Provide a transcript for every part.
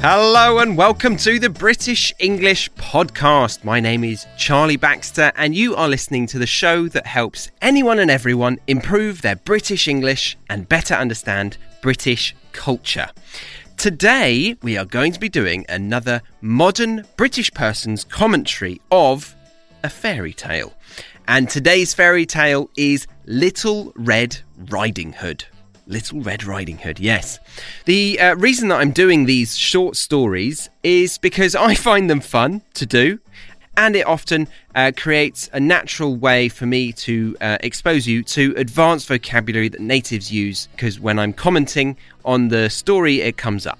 Hello and welcome to the British English Podcast. My name is Charlie Baxter, and you are listening to the show that helps anyone and everyone improve their British English and better understand British culture. Today, we are going to be doing another modern British person's commentary of a fairy tale. And today's fairy tale is Little Red Riding Hood. Little Red Riding Hood, yes. The uh, reason that I'm doing these short stories is because I find them fun to do, and it often uh, creates a natural way for me to uh, expose you to advanced vocabulary that natives use. Because when I'm commenting on the story, it comes up.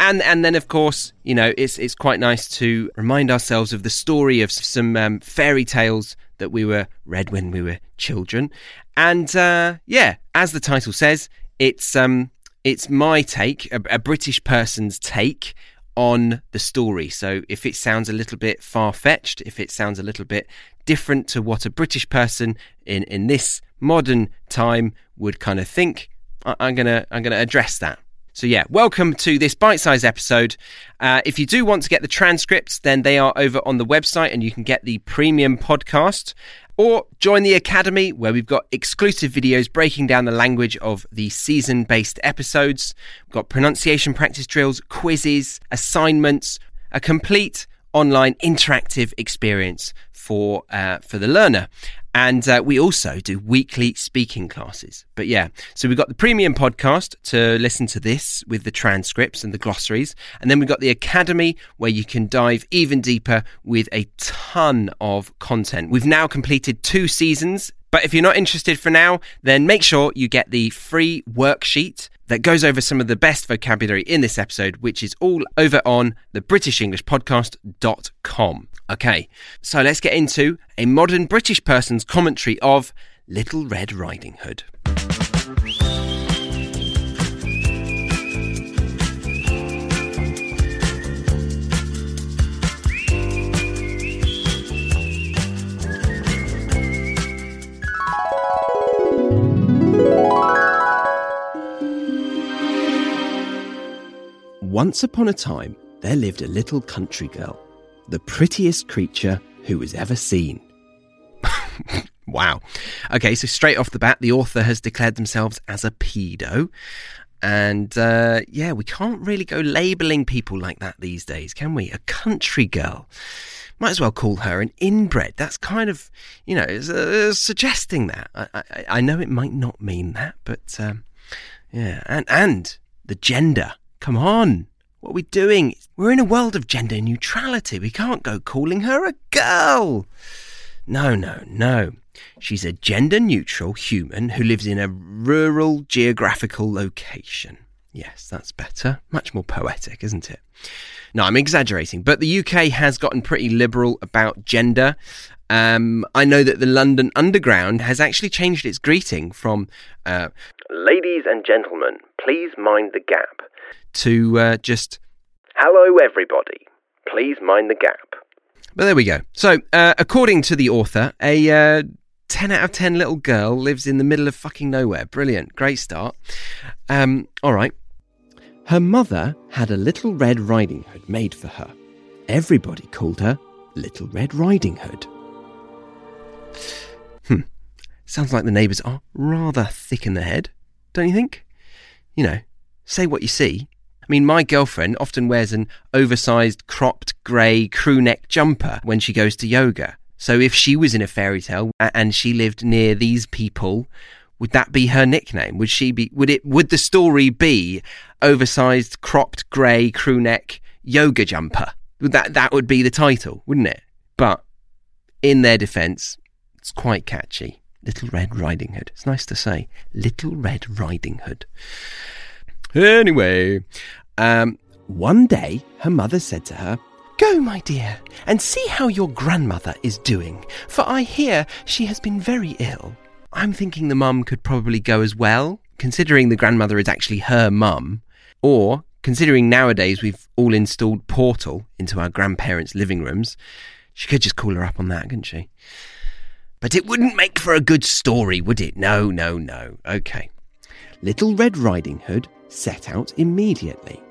And and then of course, you know, it's it's quite nice to remind ourselves of the story of some um, fairy tales that we were read when we were children. And uh, yeah, as the title says, it's um it's my take, a, a British person's take on the story. So if it sounds a little bit far fetched, if it sounds a little bit different to what a British person in, in this modern time would kind of think, I, I'm gonna I'm gonna address that. So, yeah, welcome to this bite sized episode. Uh, if you do want to get the transcripts, then they are over on the website and you can get the premium podcast. Or join the Academy, where we've got exclusive videos breaking down the language of the season based episodes. We've got pronunciation practice drills, quizzes, assignments, a complete online interactive experience for uh, for the learner. And uh, we also do weekly speaking classes. But yeah, so we've got the premium podcast to listen to this with the transcripts and the glossaries. And then we've got the academy where you can dive even deeper with a ton of content. We've now completed two seasons. But if you're not interested for now, then make sure you get the free worksheet that goes over some of the best vocabulary in this episode, which is all over on the BritishEnglishPodcast.com. Okay, so let's get into a modern British person's commentary of Little Red Riding Hood. Once upon a time, there lived a little country girl the prettiest creature who was ever seen. wow. Okay, so straight off the bat, the author has declared themselves as a pedo. And uh, yeah, we can't really go labeling people like that these days, can we? A country girl. Might as well call her an inbred. That's kind of, you know, uh, suggesting that. I, I, I, know it might not mean that, but um, yeah. And, and the gender. Come on. What are we doing? We're in a world of gender neutrality. We can't go calling her a girl. No, no, no. She's a gender neutral human who lives in a rural geographical location. Yes, that's better. Much more poetic, isn't it? No, I'm exaggerating, but the UK has gotten pretty liberal about gender. Um, I know that the London Underground has actually changed its greeting from uh, Ladies and gentlemen, please mind the gap to uh, just Hello, everybody. Please mind the gap. But there we go. So, uh, according to the author, a uh, 10 out of 10 little girl lives in the middle of fucking nowhere. Brilliant. Great start. Um, all right. Her mother had a little Red Riding Hood made for her. Everybody called her Little Red Riding Hood. Hmm. Sounds like the neighbours are rather thick in the head, don't you think? You know, say what you see I mean, my girlfriend often wears an oversized cropped grey crew neck jumper when she goes to yoga. So if she was in a fairy tale and she lived near these people, would that be her nickname? Would she be? Would it? Would the story be oversized cropped grey crew neck yoga jumper? That that would be the title, wouldn't it? But in their defence, it's quite catchy. Little Red Riding Hood. It's nice to say. Little Red Riding Hood. Anyway, um, one day her mother said to her, Go, my dear, and see how your grandmother is doing, for I hear she has been very ill. I'm thinking the mum could probably go as well, considering the grandmother is actually her mum, or considering nowadays we've all installed Portal into our grandparents' living rooms, she could just call her up on that, couldn't she? But it wouldn't make for a good story, would it? No, no, no. Okay. Little Red Riding Hood set out immediately.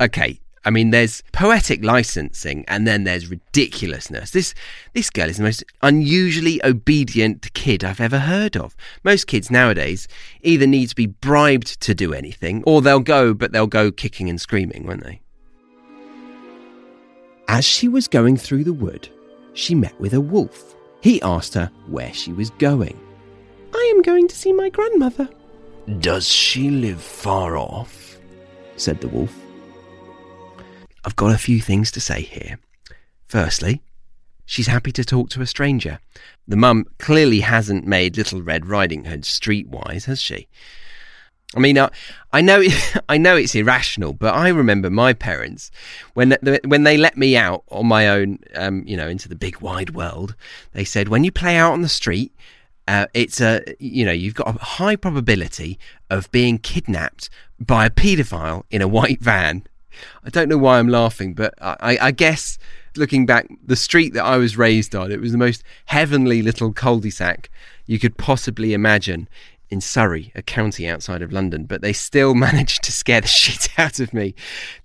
Okay, I mean, there's poetic licensing and then there's ridiculousness. This this girl is the most unusually obedient kid I've ever heard of. Most kids nowadays either need to be bribed to do anything or they'll go, but they'll go kicking and screaming, won't they? As she was going through the wood, she met with a wolf. He asked her where she was going. I am going to see my grandmother. Does she live far off? said the wolf. I've got a few things to say here. Firstly, she's happy to talk to a stranger. The mum clearly hasn't made Little Red Riding Hood streetwise, has she? I mean, I, I know, I know it's irrational, but I remember my parents when when they let me out on my own, um, you know, into the big wide world. They said, when you play out on the street, uh, it's a you know you've got a high probability of being kidnapped by a paedophile in a white van. I don't know why I'm laughing, but I, I guess looking back, the street that I was raised on, it was the most heavenly little cul-de-sac you could possibly imagine in Surrey, a county outside of London. But they still managed to scare the shit out of me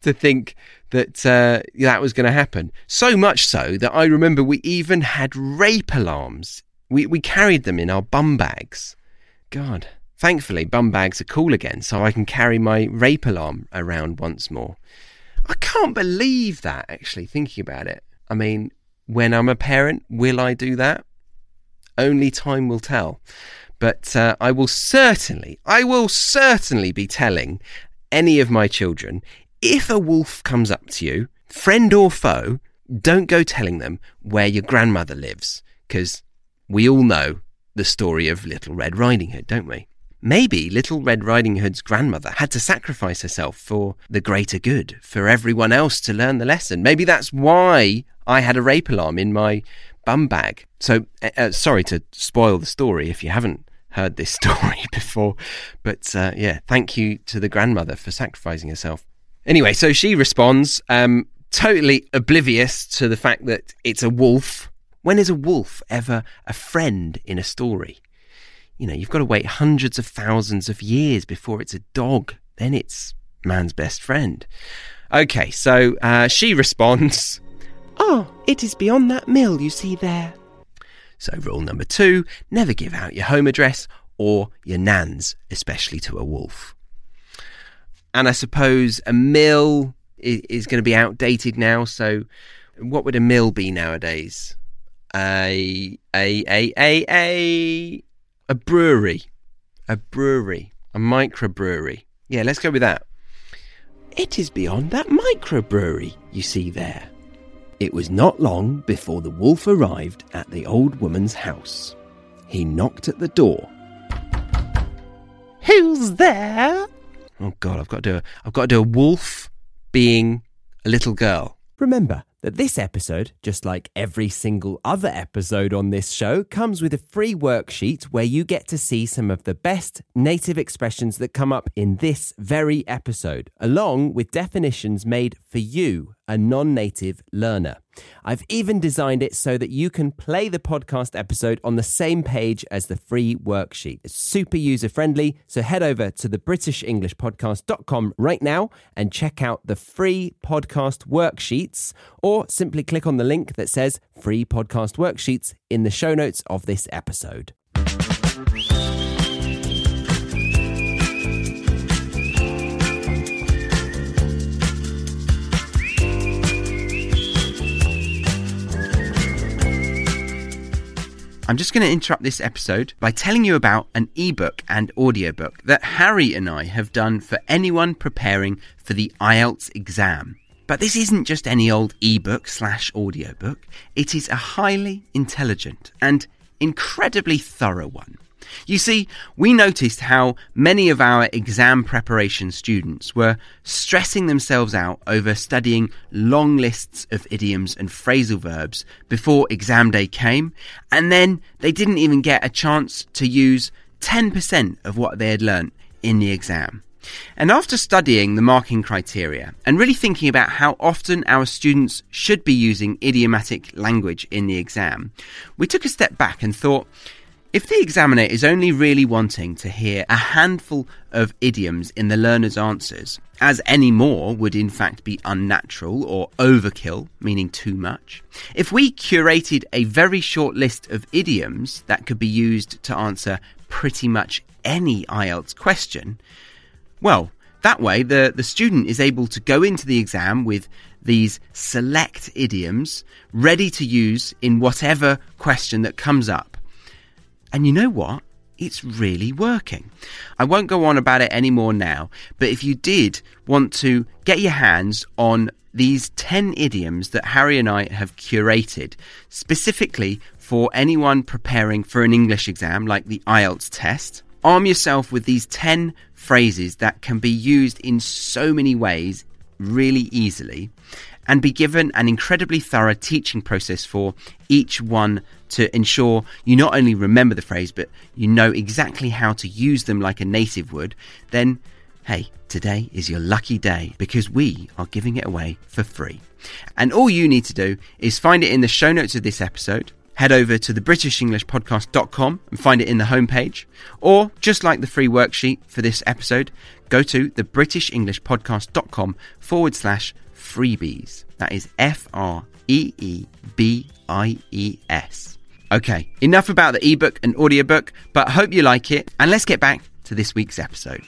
to think that uh, that was going to happen. So much so that I remember we even had rape alarms. We we carried them in our bum bags. God. Thankfully, bum bags are cool again, so I can carry my rape alarm around once more. I can't believe that, actually, thinking about it. I mean, when I'm a parent, will I do that? Only time will tell. But uh, I will certainly, I will certainly be telling any of my children if a wolf comes up to you, friend or foe, don't go telling them where your grandmother lives, because we all know the story of Little Red Riding Hood, don't we? Maybe Little Red Riding Hood's grandmother had to sacrifice herself for the greater good, for everyone else to learn the lesson. Maybe that's why I had a rape alarm in my bum bag. So, uh, uh sorry to spoil the story if you haven't heard this story before, but uh, yeah, thank you to the grandmother for sacrificing herself. Anyway, so she responds, um, totally oblivious to the fact that it's a wolf. When is a wolf ever a friend in a story? you know, you've got to wait hundreds of thousands of years before it's a dog. Then it's man's best friend. Okay, so uh, she responds, Oh, it is beyond that mill you see there. So, rule number two never give out your home address or your nan's, especially to a wolf. And I suppose a mill is, going to be outdated now. So, what would a mill be nowadays? A, a, a, a, a, a brewery, a brewery, a microbrewery. Yeah, let's go with that. It is beyond that microbrewery you see there. It was not long before the wolf arrived at the old woman's house. He knocked at the door. Who's there? Oh God, I've got to do a, I've got to do a wolf being a little girl. Remember, that this episode, just like every single other episode on this show, comes with a free worksheet where you get to see some of the best native expressions that come up in this very episode, along with definitions made for you a non native learner. I've even designed it so that you can play the podcast episode on the same page as the free worksheet. It's super user friendly, so head over to the BritishEnglishPodcast.com right now and check out the free podcast worksheets, or simply click on the link that says free podcast worksheets in the show notes of this episode. I'm just going to interrupt this episode by telling you about an ebook and audiobook that Harry and I have done for anyone preparing for the IELTS exam. But this isn't just any old ebook slash audiobook, it is a highly intelligent and incredibly thorough one. You see, we noticed how many of our exam preparation students were stressing themselves out over studying long lists of idioms and phrasal verbs before exam day came, and then they didn't even get a chance to use 10% of what they had learnt in the exam. And after studying the marking criteria and really thinking about how often our students should be using idiomatic language in the exam, we took a step back and thought, If the examiner is only really wanting to hear a handful of idioms in the learner's answers, as any more would in fact be unnatural or overkill, meaning too much, if we curated a very short list of idioms that could be used to answer pretty much any IELTS question, well, that way the, the student is able to go into the exam with these select idioms ready to use in whatever question that comes up. And you know what? It's really working. I won't go on about it anymore now, but if you did want to get your hands on these 10 idioms that Harry and I have curated specifically for anyone preparing for an English exam like the IELTS test, arm yourself with these 10 phrases that can be used in so many ways really easily and be given an incredibly thorough teaching process for each one to ensure you not only remember the phrase but you know exactly how to use them like a native would, then hey, today is your lucky day because we are giving it away for free. And all you need to do is find it in the show notes of this episode. Head over to the BritishEnglishPodcast.com and find it in the homepage. Or, just like the free worksheet for this episode, go to the BritishEnglishPodcast.com forward slash freebies. That is F R E E B I E S. Okay, enough about the ebook and audiobook, but hope you like it, and let's get back to this week's episode.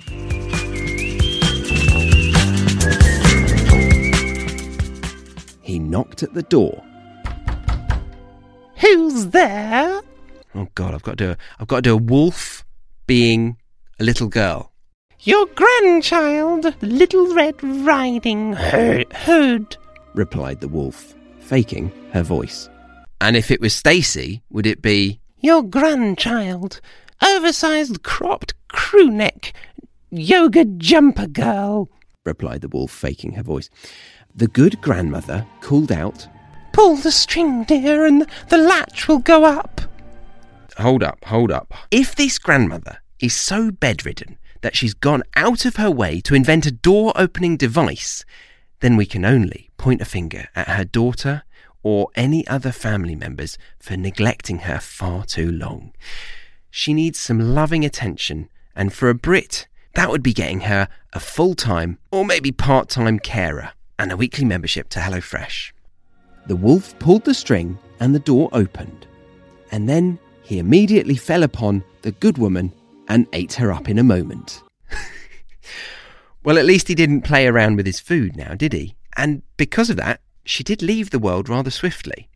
He knocked at the door. Who's there? Oh God, I've got to do a, I've got to do a wolf being a little girl. Your grandchild, Little Red Riding Hood. replied the wolf, faking her voice. And if it was Stacy, would it be Your grandchild, oversized cropped crew neck, yoga jumper girl. replied the wolf, faking her voice. The good grandmother called out, Pull the string, dear, and the latch will go up. Hold up, hold up. If this grandmother is so bedridden that she's gone out of her way to invent a door opening device, then we can only point a finger at her daughter or any other family members for neglecting her far too long. She needs some loving attention, and for a Brit, that would be getting her a full time or maybe part time carer and a weekly membership to HelloFresh. The wolf pulled the string and the door opened. And then he immediately fell upon the good woman and ate her up in a moment. Well, at least he didn't play around with his food now, did he? And because of that, she did leave the world rather swiftly.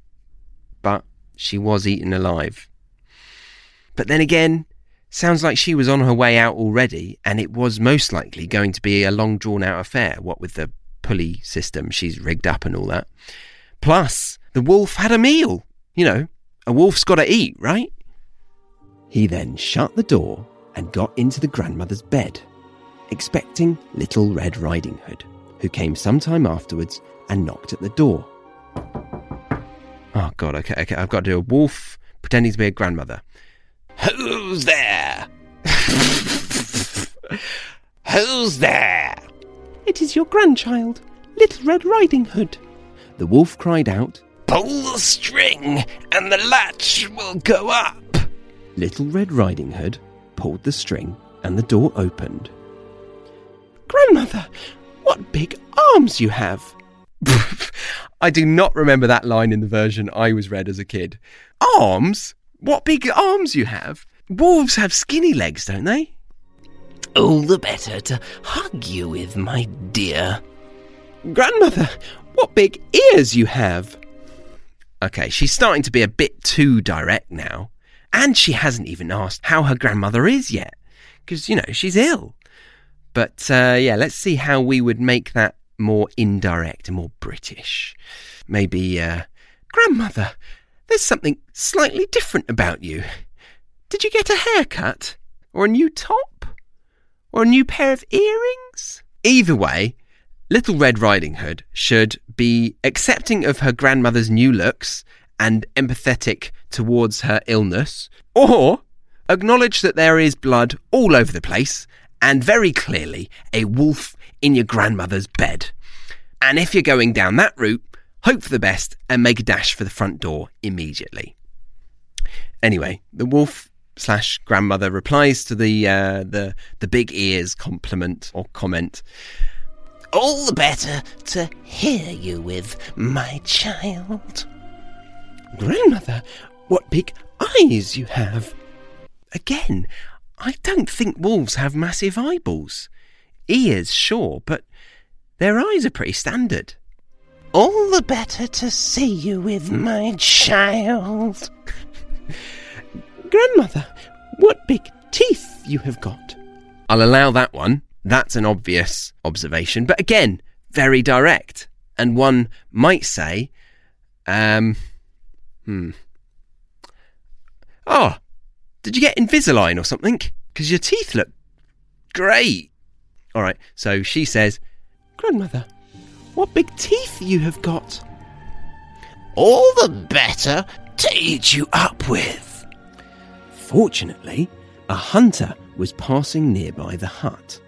But she was eaten alive. But then again, sounds like she was on her way out already, and it was most likely going to be a long drawn out affair, what with the pulley system she's rigged up and all that. Plus, the wolf had a meal. You know, a wolf's got to eat, right? He then shut the door and got into the grandmother's bed, expecting Little Red Riding Hood, who came some time afterwards and knocked at the door. Oh, God, okay, okay, I've got to do a wolf pretending to be a grandmother. Who's there? Who's there? It is your grandchild, Little Red Riding Hood. The wolf cried out. Pull the string and the latch will go up. Little Red Riding Hood pulled the string and the door opened. Grandmother, what big arms you have! I do not remember that line in the version I was read as a kid. Arms? What big arms you have? Wolves have skinny legs, don't they? All the better to hug you with, my dear. Grandmother, what big ears you have! Okay, she's starting to be a bit too direct now. And she hasn't even asked how her grandmother is yet. Because, you know, she's ill. But uh, yeah, let's see how we would make that more indirect and more British. Maybe, uh, Grandmother, there's something slightly different about you. Did you get a haircut? Or a new top? Or a new pair of earrings? Either way, Little Red Riding Hood should be accepting of her grandmother's new looks and empathetic towards her illness, or acknowledge that there is blood all over the place and very clearly a wolf in your grandmother's bed. And if you're going down that route, hope for the best and make a dash for the front door immediately. Anyway, the wolf slash grandmother replies to the uh, the the big ears compliment or comment. All the better to hear you with, my child. Grandmother, what big eyes you have! Again, I don't think wolves have massive eyeballs. Ears, sure, but their eyes are pretty standard. All the better to see you with, my child. Grandmother, what big teeth you have got! I'll allow that one. That's an obvious observation, but again, very direct. And one might say, um, hmm. Oh, did you get Invisalign or something? Because your teeth look great. All right, so she says, Grandmother, what big teeth you have got! All the better to eat you up with. Fortunately, a hunter was passing nearby the hut.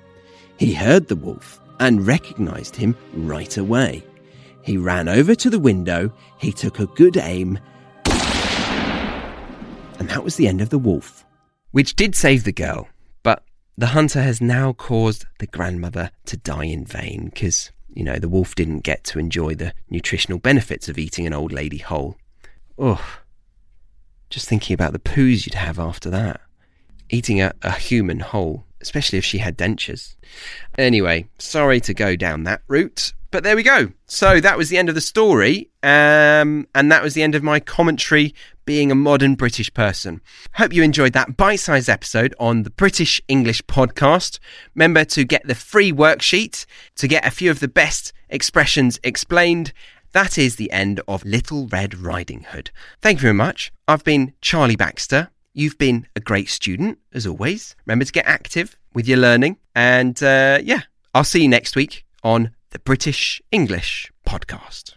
He heard the wolf and recognized him right away. He ran over to the window, he took a good aim, and that was the end of the wolf. which did save the girl, but the hunter has now caused the grandmother to die in vain because, you know, the wolf didn't get to enjoy the nutritional benefits of eating an old lady whole. Ugh. Just thinking about the poos you'd have after that. Eating a, a human whole, especially if she had dentures. Anyway, sorry to go down that route, but there we go. So that was the end of the story, um, and that was the end of my commentary being a modern British person. Hope you enjoyed that bite sized episode on the British English podcast. Remember to get the free worksheet to get a few of the best expressions explained. That is the end of Little Red Riding Hood. Thank you very much. I've been Charlie Baxter. You've been a great student, as always. Remember to get active with your learning. And uh, yeah, I'll see you next week on the British English podcast.